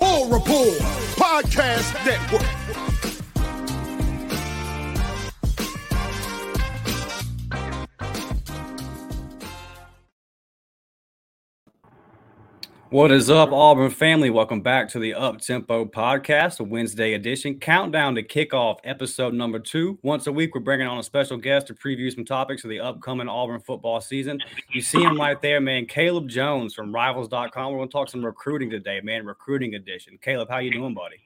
Full Report Podcast Network. What is up, Auburn family? Welcome back to the Up Tempo Podcast, a Wednesday edition. Countdown to kickoff episode number two. Once a week, we're bringing on a special guest to preview some topics of the upcoming Auburn football season. You see him right there, man. Caleb Jones from Rivals.com. We're going to talk some recruiting today, man. Recruiting edition. Caleb, how you doing, buddy?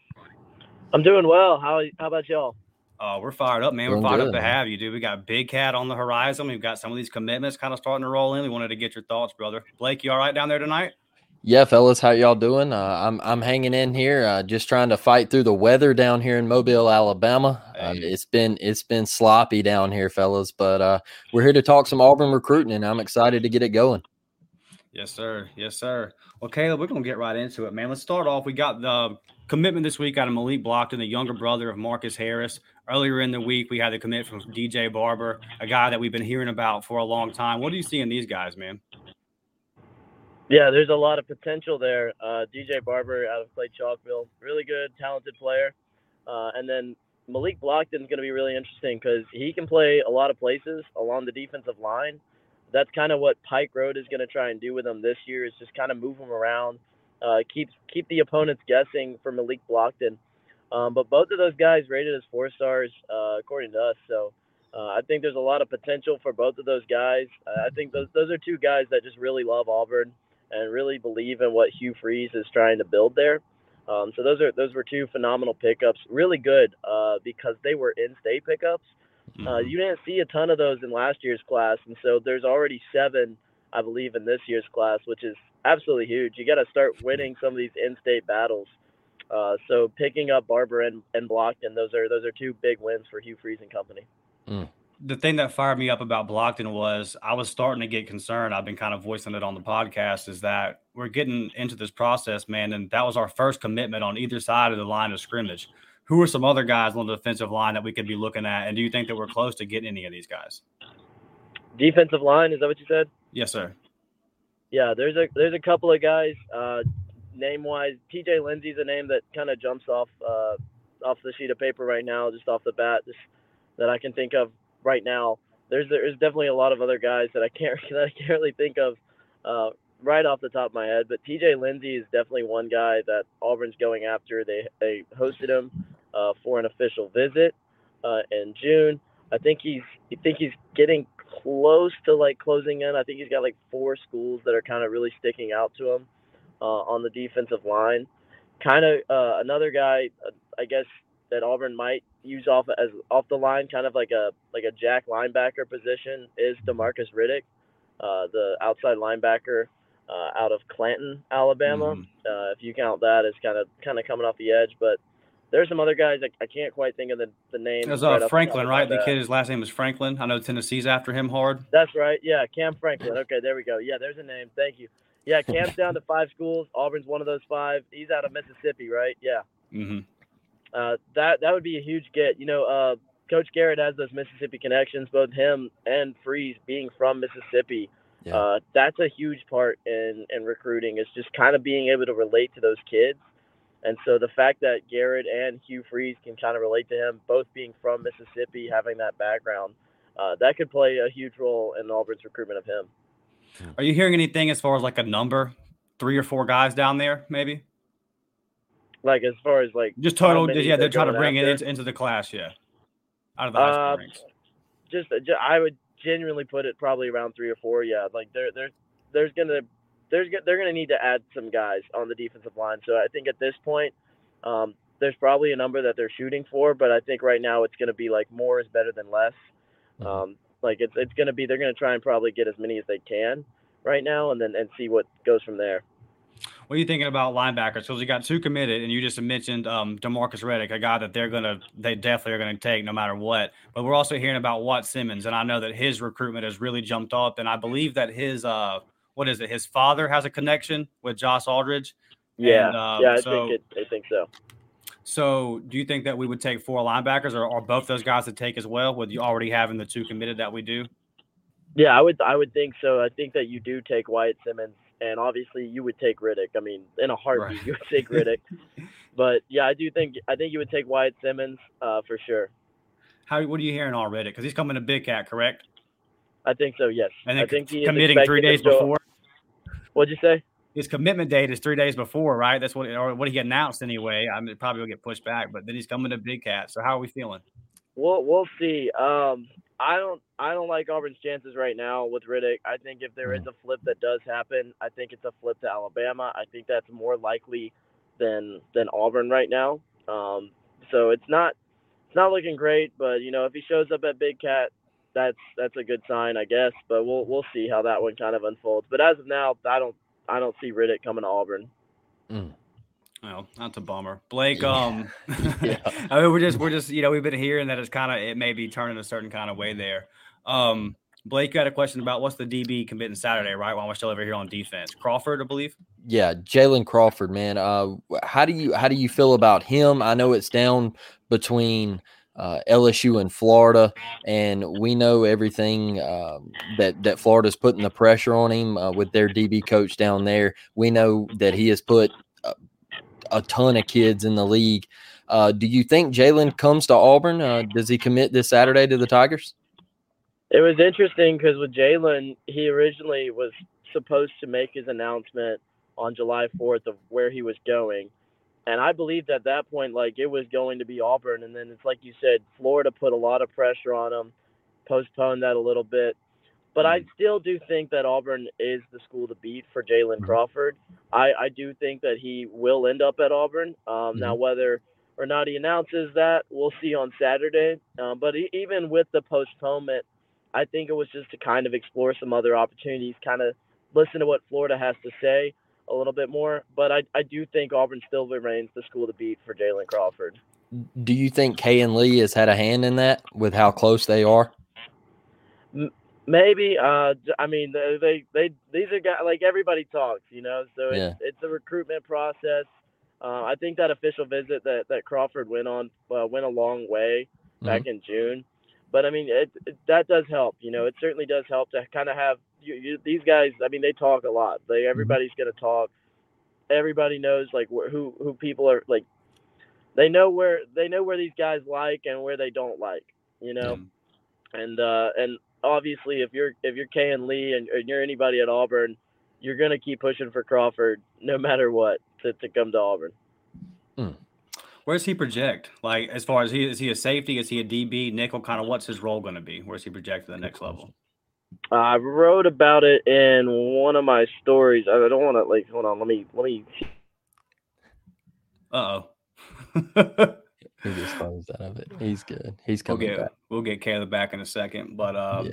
I'm doing well. How how about y'all? Oh, we're fired up, man. We're fired good, up to have you, dude. We got Big Cat on the horizon. We've got some of these commitments kind of starting to roll in. We wanted to get your thoughts, brother. Blake, you all right down there tonight? Yeah, fellas, how y'all doing? Uh, I'm I'm hanging in here, uh, just trying to fight through the weather down here in Mobile, Alabama. Uh, Hey. it's been it's been sloppy down here, fellas, but uh, we're here to talk some Auburn recruiting, and I'm excited to get it going. Yes, sir. Yes, sir. Well, Caleb, we're gonna get right into it, man. Let's start off. We got the commitment this week out of Malik Blockton, the younger brother of Marcus Harris. Earlier in the week, we had the commit from DJ Barber, a guy that we've been hearing about for a long time. What do you see in these guys, man? Yeah, there's a lot of potential there. Uh, DJ Barber out of Clay Chalkville, really good, talented player. Uh, and then Malik Blockton is going to be really interesting because he can play a lot of places along the defensive line. That's kind of what Pike Road is going to try and do with him this year is just kind of move him around, uh, keep keep the opponents guessing for Malik Blockton. Um, but both of those guys rated as four stars uh, according to us. So uh, I think there's a lot of potential for both of those guys. I think those those are two guys that just really love Auburn and really believe in what Hugh Freeze is trying to build there. Um, so those are those were two phenomenal pickups, really good uh, because they were in-state pickups. Uh, you didn't see a ton of those in last year's class, and so there's already seven, I believe, in this year's class, which is absolutely huge. You got to start winning some of these in-state battles. Uh, so picking up Barber and, and Blockton, those are those are two big wins for Hugh Freeze and company. The thing that fired me up about Blockton was I was starting to get concerned. I've been kind of voicing it on the podcast is that we're getting into this process, man, and that was our first commitment on either side of the line of scrimmage. Who are some other guys on the defensive line that we could be looking at? And do you think that we're close to getting any of these guys? Defensive line, is that what you said? Yes, sir. Yeah, there's a there's a couple of guys. Uh, name wise, TJ Lindsay's a name that kind of jumps off uh, off the sheet of paper right now, just off the bat, just that I can think of right now. There's there's definitely a lot of other guys that I can't that I can't really think of uh, right off the top of my head. But TJ Lindsay is definitely one guy that Auburn's going after. They they hosted him uh, for an official visit uh, in June. I think he's I think he's getting close to like closing in. I think he's got like four schools that are kind of really sticking out to him uh, on the defensive line. Kind of uh, another guy, uh, I guess that Auburn might use off as off the line, kind of like a like a jack linebacker position is Demarcus Riddick, uh, the outside linebacker uh, out of Clanton, Alabama. Mhm. Uh, if you count that as kind of kind of coming off the edge, but there's some other guys I, I can't quite think of the, the names. There's right uh, off the Franklin, right? The kid, his last name is Franklin. I know Tennessee's after him hard. That's right. Yeah, Cam Franklin. Okay, there we go. Yeah, there's a name. Thank you. Yeah, Cam's down to five schools. Auburn's one of those five. He's out of Mississippi, right? Yeah. Mm-hmm. Uh, that that would be a huge get. You know, uh, Coach Garrett has those Mississippi connections. Both him and Freeze being from Mississippi, Yeah. uh, that's a huge part in in recruiting. Is just kind of being able to relate to those kids. And so the fact that Garrett and Hugh Freeze can kind of relate to him, both being from Mississippi, having that background, uh, that could play a huge role in Auburn's recruitment of him. Are you hearing anything as far as like a number? Three or four guys down there, maybe? Like as far as like Just total. Yeah, they're they're trying to bring it after? into, into the class. Yeah, out of the high school Uh, ranks. just, ju- I would genuinely put it probably around three or four. Yeah, like there, there's, there's gonna, there's, they're gonna need to add some guys on the defensive line. So I think at this point, um, there's probably a number that they're shooting for, but I think right now it's gonna be like more is better than less. Mhm. Um, like it's, it's gonna be they're gonna try and probably get as many as they can right now, and then and see what goes from there. What are you thinking about linebackers? Because you got two committed, and you just mentioned um, Demarcus Riddick, a guy that they're gonna, they definitely are gonna take no matter what. But we're also hearing about Wyatt Simmons, and I know that his recruitment has really jumped up, and I believe that his, uh, what is it? His father has a connection with Josh Aldridge. Yeah, And, um, yeah, I so- think it, I think so. So, do you think that we would take four linebackers, or are both those guys to take as well? With you already having the two committed that we do? Yeah, I would I would think so. I think that you do take Wyatt Simmons, and obviously you would take Riddick. I mean, in a heartbeat, Right. you would take Riddick. but yeah, I do think I think you would take Wyatt Simmons uh, for sure. How? What are you hearing already? Because he's coming to Big Cat, correct? I think so. Yes. And I think he committing three days before. What'd you say? his commitment date is three days before, right? That's what or what he announced anyway. I mean, it probably will get pushed back, but then he's coming to Big Cat. So how are we feeling? We'll we'll see. Um, I don't I don't like Auburn's chances right now with Riddick. I think if there is a flip that does happen, I think it's a flip to Alabama. I think that's more likely than than Auburn right now. Um, so it's not it's not looking great, but you know if he shows up at Big Cat, that's that's a good sign, I guess. But we'll we'll see how that one kind of unfolds. But as of now, I don't I don't see Riddick coming to Auburn. Oh, that's a bummer. Blake, Yeah. um Yeah. I mean we're just we're just you know, we've been hearing that it's kind of it may be turning a certain kind of way there. Um Blake, you had a question about what's the DB committing Saturday, right? While we're still over here on defense. Crawford, I believe. Yeah, Jalen Crawford, man. Uh, how do you how do you feel about him? I know it's down between uh, LSU and Florida, and we know everything um, that that Florida's putting the pressure on him uh, with their DB coach down there. We know that he has put a, ton of kids in the league. Uh, do you think Jalen comes to Auburn? Uh, does he commit this Saturday to the Tigers? It was interesting because with Jalen, he originally was supposed to make his announcement on July 4th of where he was going. And I believed at that point, like, it was going to be Auburn. And then it's like you said, Florida put a lot of pressure on him, postponed that a little bit. But I still do think that Auburn is the school to beat for Jalen Crawford. I, I do think that he will end up at Auburn. Um, Now, whether or not he announces that, we'll see on Saturday. Um, but e- even with the postponement, I think it was just to kind of explore some other opportunities, kind of listen to what Florida has to say a little bit more. But I, I do think Auburn still remains the school to beat for Jalen Crawford. Do you think Kayin Lee has had a hand in that with how close they are? Maybe. Uh, I mean, they, they, these are guys like everybody talks, you know. So it's, Yeah. it's a recruitment process. Uh, I think that official visit that, that Crawford went on uh, went a long way back in June. But I mean, it, it, that does help. You know, it certainly does help to kind of have you, you, these guys. I mean, they talk a lot. They everybody's gonna talk. Everybody knows like wh- who who people are like. They know where they know where these guys like and where they don't like. You know, and uh, and obviously if you're if you're Kayin Lee and, and you're anybody at Auburn, you're gonna keep pushing for Crawford no matter what to, to come to Auburn. Where does he project? Like as far as he is he a safety? Is he a DB nickel? Kind of what's his role going to be? Where's he project to the next level? I wrote about it in one of my stories. I don't want to like hold on. Let me let me. Uh oh. He disposed out of it. He's good. He's coming We'll get back. we'll get Caleb back in a second, but uh, Yeah.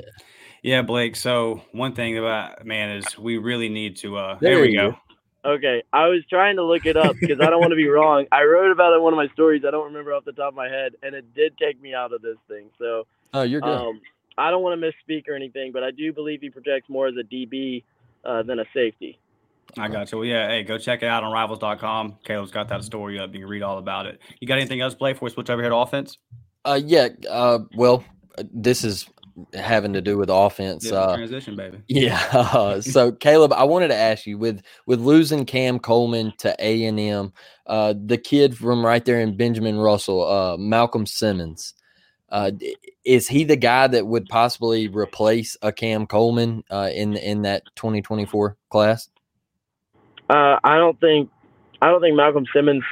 yeah. Blake. So one thing about man is we really need to. uh There There we go. go. Okay, I was trying to look it up because I don't want to be wrong. I wrote about it in one of my stories. I don't remember off the top of my head, and it did take me out of this thing. So Oh, you're good. um, I don't want to misspeak or anything, but I do believe he projects more as a DB uh, than a safety. I got you. Well, yeah. Hey, go check it out on rivals.com. Caleb's got that story up. You can read all about it. You got anything else to play for? Switch over here to offense. Uh, yeah. Uh, well, this is having to do with offense. Yeah, Uh, transition, baby. yeah. Uh, so Caleb, I wanted to ask you with with losing Cam Coleman to A and M, uh, the kid from right there in Benjamin Russell, uh, Malcolm Simmons. Uh, is he the guy that would possibly replace a Cam Coleman uh, in in that 2024 class? Uh, I don't think I don't think Malcolm Simmons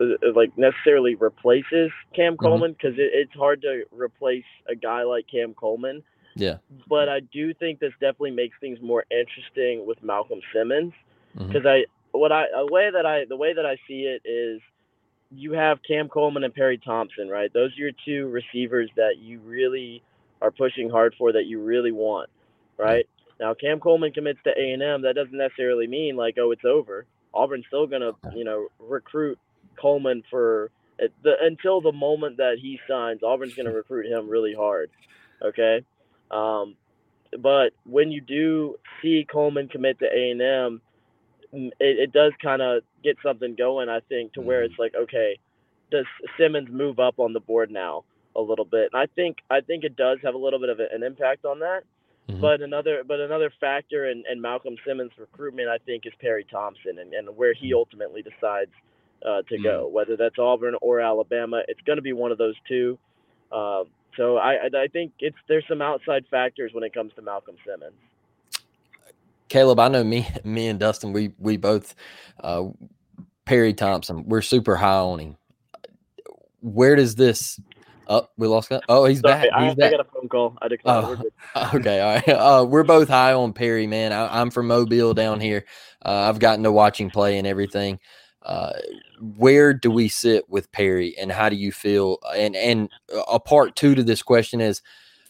uh, uh, like necessarily replaces Cam Coleman because it, it's hard to replace a guy like Cam Coleman. Yeah. But I do think this definitely makes things more interesting with Malcolm Simmons because I what I a way that I the way that I see it is you have Cam Coleman and Perry Thompson, right? Those are your two receivers that you really are pushing hard for that you really want, right? Now Cam Coleman commits to A and M. That doesn't necessarily mean like oh it's over. Auburn's still gonna you know recruit Coleman for the until the moment that he signs. Auburn's gonna recruit him really hard. Okay, um, but when you do see Coleman commit to A and M, it, it does kind of get something going. I think to where it's like okay, does Simmons move up on the board now a little bit? And I think I think it does have a little bit of an impact on that. Mhm. But another but another factor in, in Malcolm Simmons' recruitment, I think, is Perry Thompson and, and where he ultimately decides uh, to go, whether that's Auburn or Alabama. It's going to be one of those two. Uh, so I, I I think it's there's some outside factors when it comes to Malcolm Simmons. Caleb, I know me, me and Dustin, we we both uh, Perry Thompson. We're super high on him. Where does this? Oh, we lost. that? Oh, he's Sorry, back. I, He's I back. got a phone call. I declined. Oh. Okay, all right. Uh, we're both high on Perry, man. I, I'm from Mobile down here. Uh, I've gotten to watching play and everything. Uh, where do we sit with Perry, and how do you feel? And and a part two to this question is,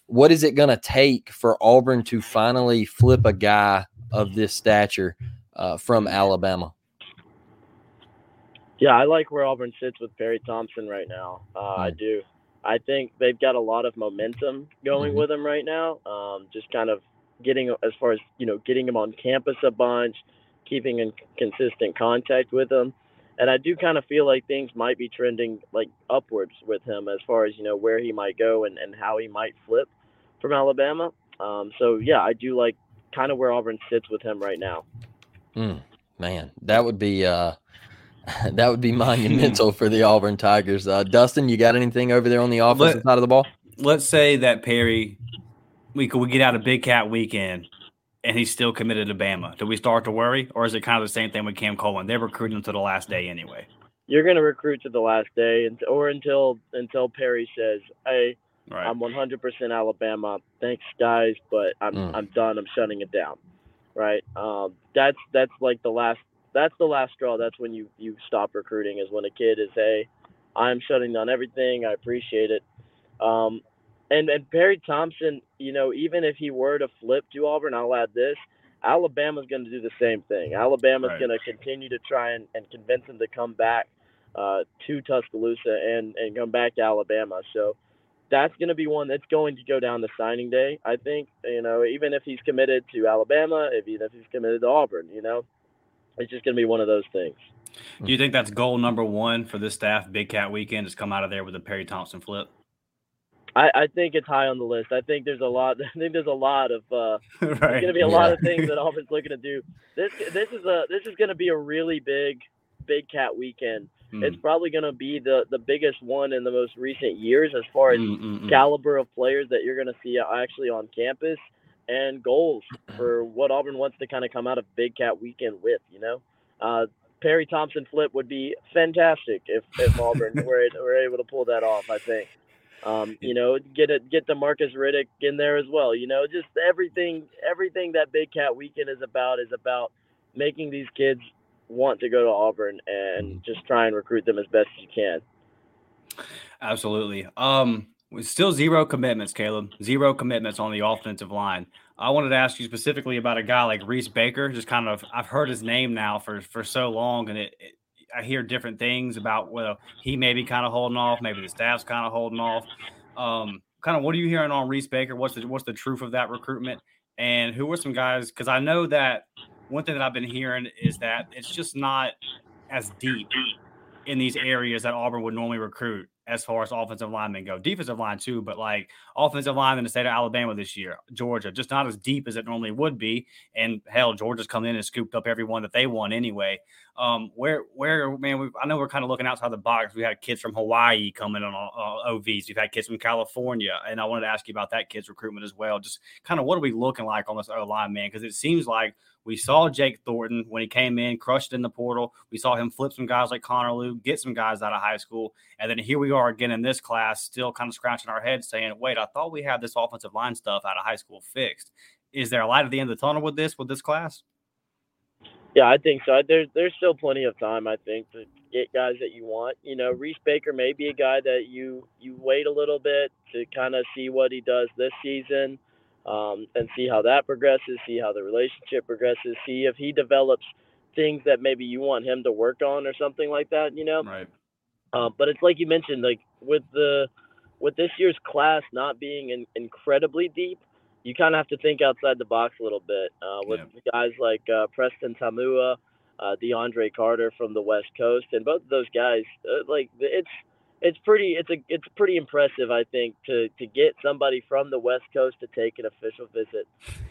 what is it going to take for Auburn to finally flip a guy of this stature uh, from Alabama? Yeah, I like where Auburn sits with Perry Thompson right now. Uh, I Mm. do. I think they've got a lot of momentum going Mhm. with him right now. Um, just kind of getting as far as you know, getting him on campus a bunch, keeping in consistent contact with him, and I do kind of feel like things might be trending like upwards with him as far as you know where he might go and, and how he might flip from Alabama. Um, so yeah, I do like kind of where Auburn sits with him right now. Mm, man, that would be uh, that would be monumental for the Auburn Tigers. Uh, Dustin, you got anything over there on the offensive side of the ball? Let's say that Perry, we could we get out a Big Cat weekend, and he's still committed to Bama. Do we start to worry, or is it kind of the same thing with Cam Coleman? They're recruiting him to the last day anyway. You're going to recruit to the last day, and, or until until Perry says, "Hey, Right. I'm 100% Alabama. Thanks, guys, but I'm Mm. I'm done. I'm shutting it down." Right? Um, that's that's like the last. That's the last straw. That's when you you stop recruiting. Is when a kid is, "Hey, I'm shutting down everything. I appreciate it." Um, and and Perry Thompson, you know, even if he were to flip to Auburn, I'll add this. Alabama's going to do the same thing. Alabama's Right. going to continue to try and, and convince him to come back uh, to Tuscaloosa and, and come back to Alabama. So that's going to be one that's going to go down the signing day. I think you know even if he's committed to Alabama, if even if he's committed to Auburn, you know, it's just going to be one of those things. Do you think that's goal number one for this staff? Big Cat weekend is come out of there with a Perry Thompson flip. I, I think it's high on the list. I think there's a lot. I think there's a lot of. Uh, right. There's going to be a lot of things that Auburn's looking to do. This this is a this is going to be a really big big cat weekend. Mm, It's probably going to be the the biggest one in the most recent years as far as mm, mm, mm. caliber of players that you're going to see actually on campus and goals for what Auburn wants to kind of come out of Big Cat Weekend with. You know, uh, Perry Thompson flip would be fantastic if, if Auburn were, were able to pull that off. I think. Um, you know, get it, get the Marcus Riddick in there as well. You know, just everything, everything that Big Cat Weekend is about is about making these kids want to go to Auburn and just try and recruit them as best as you can. Absolutely. Um, still zero commitments, Caleb. Zero commitments on the offensive line. I wanted to ask you specifically about a guy like Reese Baker. Just kind of, I've heard his name now for for so long, and it, it I hear different things about well, he may be kind of holding off, maybe the staff's kind of holding off. Um, kind of, what are you hearing on Reese Baker? What's the what's the truth of that recruitment? And who were some guys? Because I know that one thing that I've been hearing is that it's just not as deep in these areas that Auburn would normally recruit as far as offensive linemen go. Defensive line too, but like offensive line in the state of Alabama this year, Georgia, just not as deep as it normally would be. And hell, Georgia's come in and scooped up everyone that they won anyway. Um, where, where, man, we, I know we're kind of looking outside the box. We had kids from Hawaii coming on uh, OVs. We've had kids from California, and I wanted to ask you about that kids recruitment as well. Just kind of what are we looking like on this O line, man? Because it seems like we saw Jake Thornton when he came in, crushed in the portal. We saw him flip some guys like Connor Lew, get some guys out of high school. And then here we are again in this class, still kind of scratching our heads saying, wait, I thought we had this offensive line stuff out of high school fixed. Is there a light at the end of the tunnel with this, with this class? Yeah, I think so. There's there's still plenty of time, I think, to get guys that you want. You know, Reese Baker may be a guy that you you wait a little bit to kind of see what he does this season um, and see how that progresses, see how the relationship progresses, see if he develops things that maybe you want him to work on or something like that, you know? Right. Uh, but it's like you mentioned, like with the with this year's class not being in, incredibly deep, you kind of have to think outside the box a little bit. Uh, with yeah. guys like uh, Preston Taumua, uh, DeAndre Carter from the West Coast, and both of those guys, uh, like it's it's pretty it's a it's pretty impressive I think to to get somebody from the West Coast to take an official visit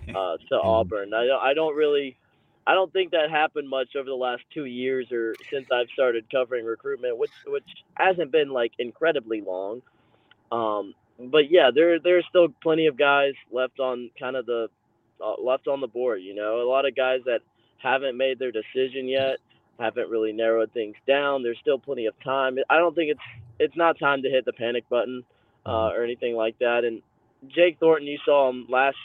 uh, to Auburn. I don't I don't really I don't think that happened much over the last two years or since I've started covering recruitment, which which hasn't been like incredibly long. Um, but yeah, there there's still plenty of guys left on kind of the uh, left on the board. You know, a lot of guys that haven't made their decision yet haven't really narrowed things down. There's still plenty of time. I don't think it's it's not time to hit the panic button uh, mm-hmm. or anything like that. And Jake Thornton, you saw him last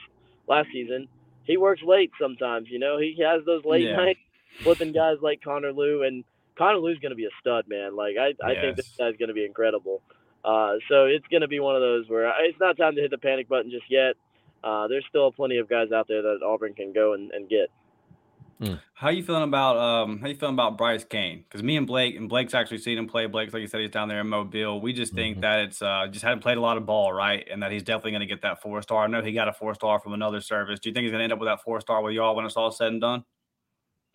last season. He works late sometimes. You know, he has those late yeah. nights flipping guys like Connor Lew, and Connor Lew's going to be a stud, man. Like I, I yes. think this guy's going to be incredible. Uh, so it's going to be one of those where it's not time to hit the panic button just yet. Uh, there's still plenty of guys out there that Auburn can go and, and get. Mm. How you feeling about um how you feeling about Bryce Cain? Because me and Blake and Blake's actually seen him play. Blake's like you said, he's down there in Mobile. We just think mm-hmm. that it's uh just hadn't played a lot of ball, right? And that he's definitely gonna get that four star. I know he got a four star from another service. Do you think he's gonna end up with that four star with y'all when it's all said and done?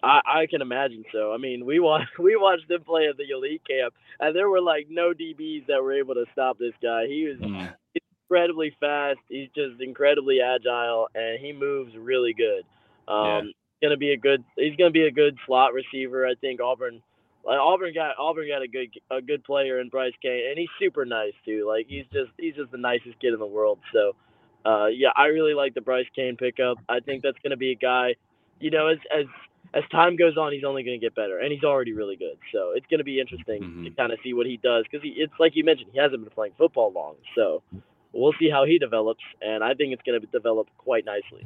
I, I can imagine so. I mean, we watched we watched him play at the elite camp, and there were like no DBs that were able to stop this guy. He was mm. incredibly fast. He's just incredibly agile, and he moves really good. Um, yeah gonna be a good. He's gonna be a good slot receiver. I think Auburn. Like Auburn got Auburn got a good a good player in Bryce Cain, and he's super nice too. Like he's just he's just the nicest kid in the world. So, uh, yeah, I really like the Bryce Cain pickup. I think that's gonna be a guy. You know, as as as time goes on, he's only going to get better, and he's already really good. So it's going to be interesting mm-hmm. to kind of see what he does because it's like you mentioned, he hasn't been playing football long. So we'll see how he develops, and I think it's going to develop quite nicely.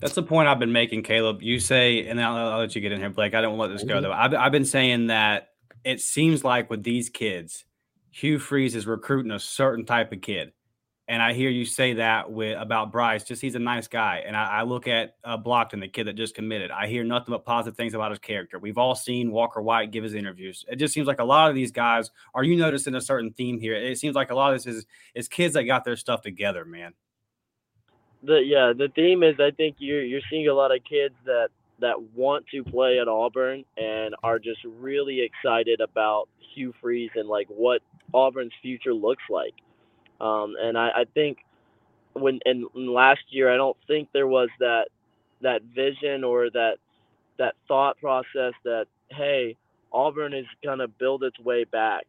That's the point I've been making, Caleb. You say, and I'll, I'll let you get in here, Blake. I don't want to let this go though. I've, I've been saying that it seems like with these kids, Hugh Freeze is recruiting a certain type of kid, and I hear you say that with about Bryce. Just he's a nice guy, and I, I look at uh, Blockton, the kid that just committed. I hear nothing but positive things about his character. We've all seen Walker White give his interviews. It just seems like a lot of these guys. Are you noticing a certain theme here? It seems like a lot of this is is kids that got their stuff together, man the yeah the theme is I think you're you're seeing a lot of kids that that want to play at Auburn and are just really excited about Hugh Freeze and like what Auburn's future looks like. Um, and I, I think when in last year I don't think there was that that vision or that that thought process that hey Auburn is gonna build its way back.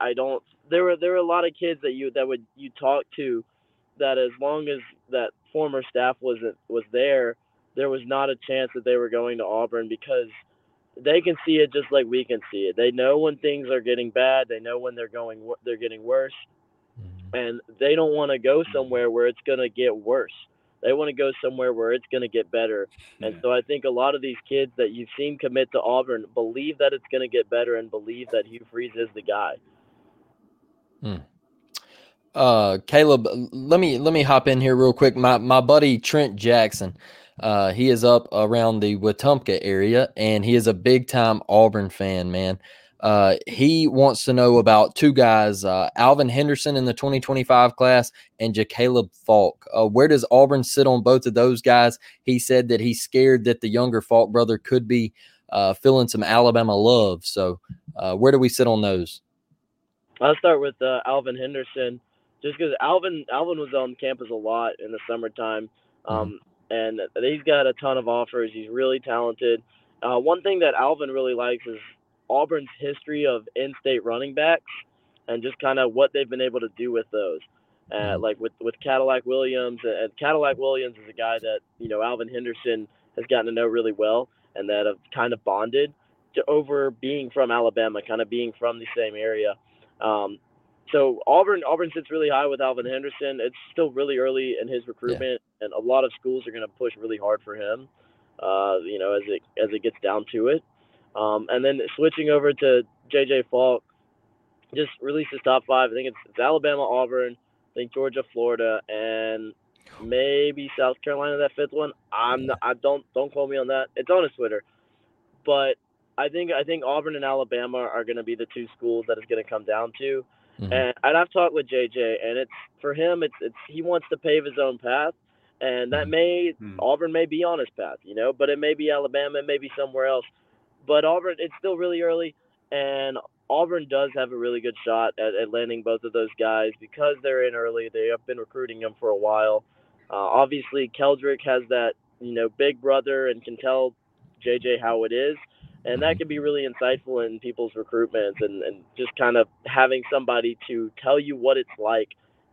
I don't. There were there were a lot of kids that you that would you talk to that as long as that former staff wasn't was there, there was not a chance that they were going to Auburn because they can see it just like we can see it. They know when things are getting bad. They know when they're going they're getting worse, mm-hmm. and they don't want to go somewhere where it's going to get worse. They want to go somewhere where it's going to get better. And so I think a lot of these kids that you've seen commit to Auburn believe that it's going to get better and believe that Hugh Freeze is the guy. Hmm. Uh, Caleb, let me let me hop in here real quick. My my buddy Trent Jackson, uh, he is up around the Wetumpka area, and he is a big time Auburn fan, man. Uh, he wants to know about two guys, uh, Alvin Henderson in the 2025 class and Jakaleb Faulk. Uh, where does Auburn sit on both of those guys? He said that he's scared that the younger Faulk brother could be uh, feeling some Alabama love. So, uh, where do we sit on those? I'll start with uh, Alvin Henderson, just because Alvin Alvin was on campus a lot in the summertime, mm-hmm. um, and he's got a ton of offers. He's really talented. Uh, one thing that Alvin really likes is Auburn's history of in-state running backs and just kind of what they've been able to do with those. Uh, mm-hmm. like with with Cadillac Williams, and Cadillac Williams is a guy that you know Alvin Henderson has gotten to know really well, and that have kind of bonded to over being from Alabama, kind of being from the same area. Um, so Auburn Auburn sits really high with Alvin Henderson. It's still really early in his recruitment, yeah. and a lot of schools are going to push really hard for him. Uh, you know, as it as it gets down to it. Um, and then switching over to JJ Faulk, just released his top five. I think it's, it's Alabama, Auburn, I think Georgia, Florida, and maybe South Carolina. That fifth one, I'm not, I don't don't quote me on that. It's on his Twitter, but I think I think Auburn and Alabama are going to be the two schools that it's going to come down to. Mm-hmm. And, and I've talked with JJ, and it's for him. It's it's he wants to pave his own path, and that mm-hmm. may mm-hmm. Auburn may be on his path, you know, but it may be Alabama, it may be somewhere else. But Auburn, it's still really early, and Auburn does have a really good shot at, at landing both of those guys because they're in early. They have been recruiting them for a while. Uh, obviously, Keldrick has that you know big brother and can tell JJ how it is, and that can be really insightful in people's recruitments and, and just kind of having somebody to tell you what it's like,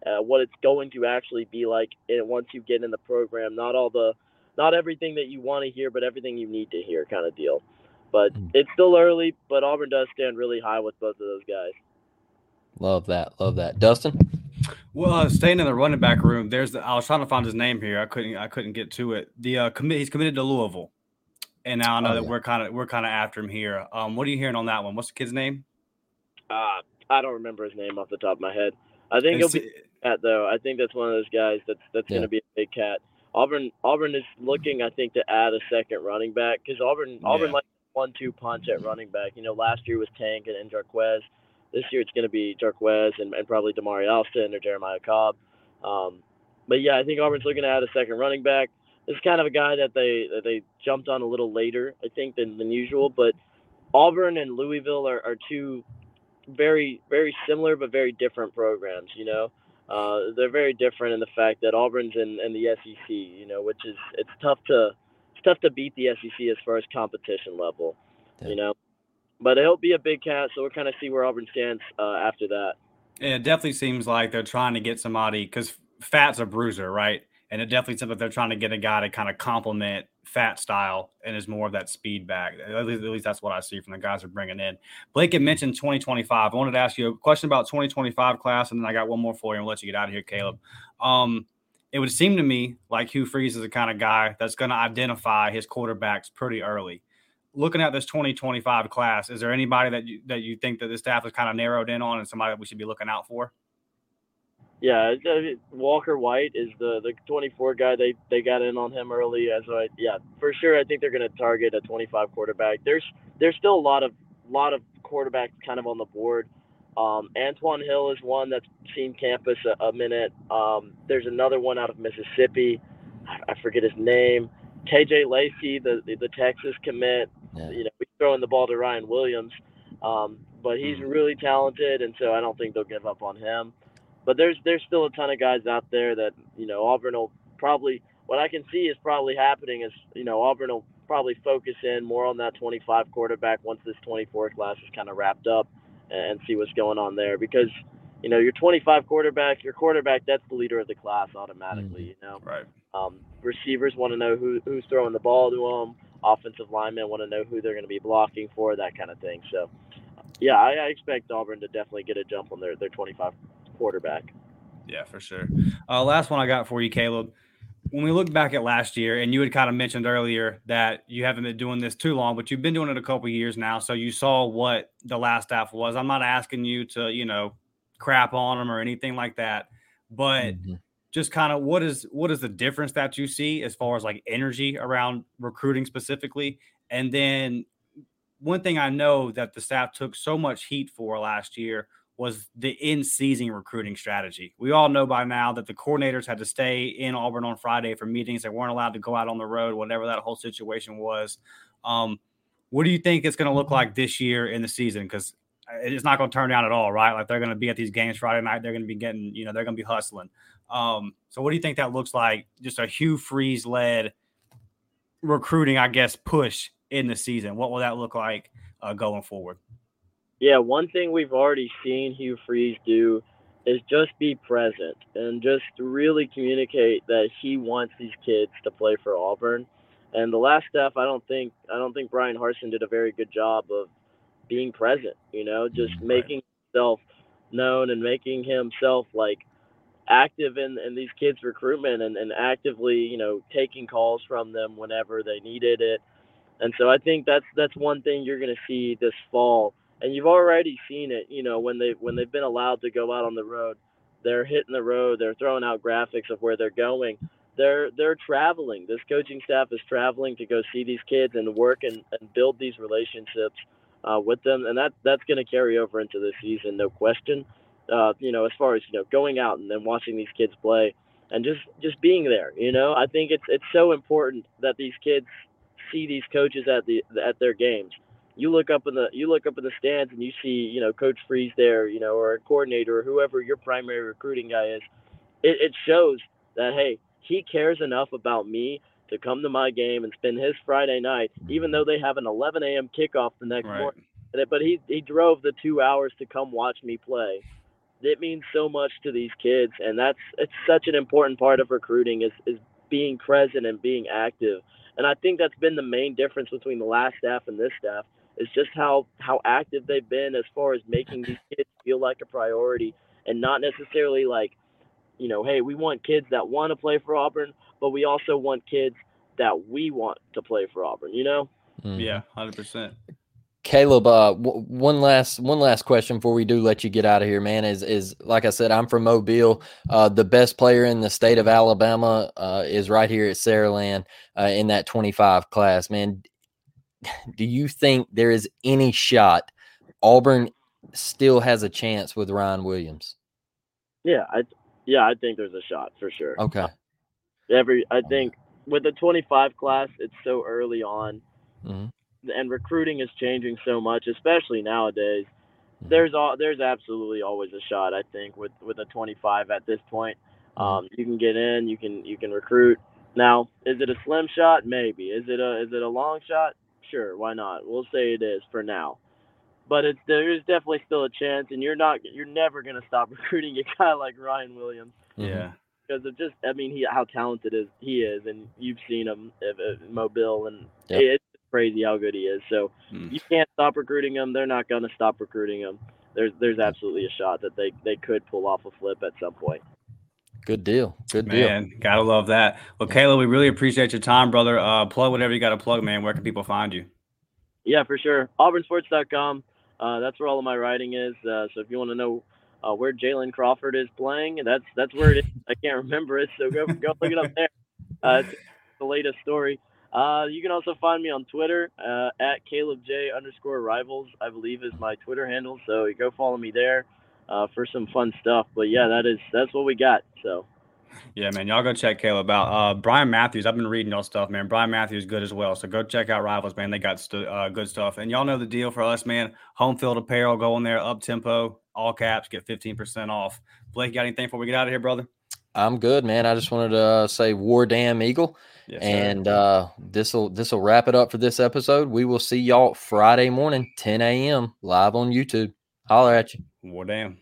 uh, what it's going to actually be like once you get in the program. Not all the, not everything that you want to hear, but everything you need to hear, kind of deal. But mm. it's still early, but Auburn does stand really high with both of those guys. Love that. Love that. Dustin? Well, uh, staying in the running back room, there's the, I was trying to find his name here. I couldn't I couldn't get to it. The uh, commit he's committed to Louisville, and now I know oh, that yeah. we're kind of we're kind of after him here. Um, what are you hearing on that one? What's the kid's name? Uh, I don't remember his name off the top of my head. I think he'll be cat though. I think that's one of those guys that's that's yeah. going to be a big cat. Auburn Auburn is looking, I think, to add a second running back because Auburn Auburn yeah. like one-two punch at running back. You know, last year was Tank and, and Jarquez. This year it's going to be Jarquez and, and probably Damari Alston or Jeremiah Cobb. Um, but yeah, I think Auburn's looking to add a second running back. This is kind of a guy that they that they jumped on a little later, I think, than, than usual. But Auburn and Louisville are, are two very very similar but very different programs. You know, uh, they're very different in the fact that Auburn's in, in the SEC. You know, which is it's tough to it's tough to beat the SEC as far as competition level, yeah. you know. But it'll be a big cat, so we'll kind of see where Auburn stands uh, after that. Yeah, it definitely seems like they're trying to get somebody because Fat's a bruiser, right? And it definitely seems like they're trying to get a guy to kind of complement Fat style and is more of that speed back. At least, at least that's what I see from the guys they're bringing in. Blake had mentioned 2025. I wanted to ask you a question about 2025 class, and then I got one more for you and we'll let you get out of here, Caleb. Um, it would seem to me like Hugh Freeze is the kind of guy that's going to identify his quarterbacks pretty early. Looking at this 2025 class, is there anybody that you, that you think that the staff is kind of narrowed in on and somebody that we should be looking out for? Yeah, Walker White is the the 24 guy. They they got in on him early. As I yeah, for sure. I think they're going to target a 25 quarterback. There's there's still a lot of lot of quarterbacks kind of on the board. Um, Antwann Hill is one that's seen campus a, a minute. Um, there's another one out of Mississippi. I, I forget his name. KJ Lacey, the, the, the Texas commit. Yeah. You know, he's throwing the ball to Ryan Williams, um, but he's mm-hmm. really talented, and so I don't think they'll give up on him. But there's there's still a ton of guys out there that you know Auburn will probably. What I can see is probably happening is you know Auburn will probably focus in more on that 25 quarterback once this 24 class is kind of wrapped up and see what's going on there because you know your 25 quarterback your quarterback that's the leader of the class automatically mm-hmm. you know right um, receivers want to know who, who's throwing the ball to them offensive linemen want to know who they're going to be blocking for that kind of thing so yeah I, I, expect auburn to definitely get a jump on their, their 25 quarterback yeah for sure uh, last one i got for you caleb when we look back at last year, and you had kind of mentioned earlier that you haven't been doing this too long, but you've been doing it a couple years now, so you saw what the last staff was. I'm not asking you to, you know, crap on them or anything like that, but mm-hmm. just kind of what is what is the difference that you see as far as like energy around recruiting specifically, and then one thing I know that the staff took so much heat for last year was the in-season recruiting strategy. We all know by now that the coordinators had to stay in Auburn on Friday for meetings. They weren't allowed to go out on the road, whatever that whole situation was. Um, what do you think it's going to look like this year in the season? Because it's not going to turn down at all, right? Like they're going to be at these games Friday night. They're going to be getting, you know, they're going to be hustling. Um, so what do you think that looks like? Just a Hugh Freeze led recruiting, I guess, push in the season. What will that look like uh, going forward? Yeah, one thing we've already seen Hugh Freeze do is just be present and just really communicate that he wants these kids to play for Auburn. And the last staff, I don't think I don't think Bryan Harsin did a very good job of being present. You know, just right. making himself known and making himself like active in, in these kids recruitment and, and actively you know taking calls from them whenever they needed it and so i think that's that's one thing you're going to see this fall and you've already seen it you know when they when they've been allowed to go out on the road they're hitting the road they're throwing out graphics of where they're going they're they're traveling this coaching staff is traveling to go see these kids and work and, and build these relationships uh, with them and that that's going to carry over into the season no question uh, you know, as far as you know, going out and then watching these kids play and just just being there. You know, I think it's it's so important that these kids see these coaches at the at their games. You look up in the you look up in the stands and you see you know Coach Freeze there, you know, or a coordinator or whoever your primary recruiting guy is. It, it shows that hey, he cares enough about me to come to my game and spend his Friday night, even though they have an 11 a.m. kickoff the next right. morning. But he he drove the two hours to come watch me play it means so much to these kids and that's it's such an important part of recruiting is is being present and being active and i think that's been the main difference between the last staff and this staff is just how how active they've been as far as making these kids feel like a priority and not necessarily like you know hey we want kids that want to play for auburn but we also want kids that we want to play for auburn you know mm-hmm. yeah 100% Caleb, uh, w- one last one last question before we do let you get out of here, man. Is is like I said, I'm from Mobile. Uh, the best player in the state of Alabama uh, is right here at Saraland uh, in that 25 class, man. Do you think there is any shot Auburn still has a chance with Ryan Williams? Yeah, I yeah, I think there's a shot for sure. Okay. Every I think with the 25 class, it's so early on. Mm-hmm and recruiting is changing so much, especially nowadays. Mm-hmm. There's all there's absolutely always a shot. I think with with a 25 at this point, mm-hmm. um, you can get in, you can you can recruit. Now, is it a slim shot? Maybe. Is it a is it a long shot? Sure, why not? We'll say it is for now. But it's there is definitely still a chance, and you're not you're never gonna stop recruiting a guy like Ryan Williams. Yeah. Because of just, I mean, he how talented is he is, and you've seen him at, at Mobile, and yep. it, crazy how good he is. So mm. you can't stop recruiting him. They're not going to stop recruiting him. There's there's absolutely a shot that they they could pull off a flip at some point. Good deal. Good man, deal. Gotta love that. Well, Caleb, we really appreciate your time, brother. Uh, plug whatever you got to plug, man. Where can people find you? Yeah, for sure. AuburnSports.com. Uh, that's where all of my writing is. Uh, so if you want to know uh, where Jalen Crawford is playing, that's that's where it is. I can't remember it, so go go look it up there. Uh, it's the latest story. Uh, you can also find me on Twitter uh, at Caleb J underscore Rivals, I believe is my Twitter handle. So go follow me there uh, for some fun stuff. But yeah, that is that's what we got. So. Yeah, man, y'all go check Caleb out. Uh, Bryan Matthews, I've been reading y'all stuff, man. Bryan Matthews good as well. So go check out Rivals, man. They got st- uh, good stuff. And y'all know the deal for us, man. Home field apparel, go in there, up tempo, all caps, get 15% off. Blake, got anything before we get out of here, brother? I'm good, man. I just wanted to uh, say War Damn Eagle. Yes, and uh, this will this will wrap it up for this episode. We will see y'all Friday morning, 10 a.m. live on YouTube. Holler at you. War damn.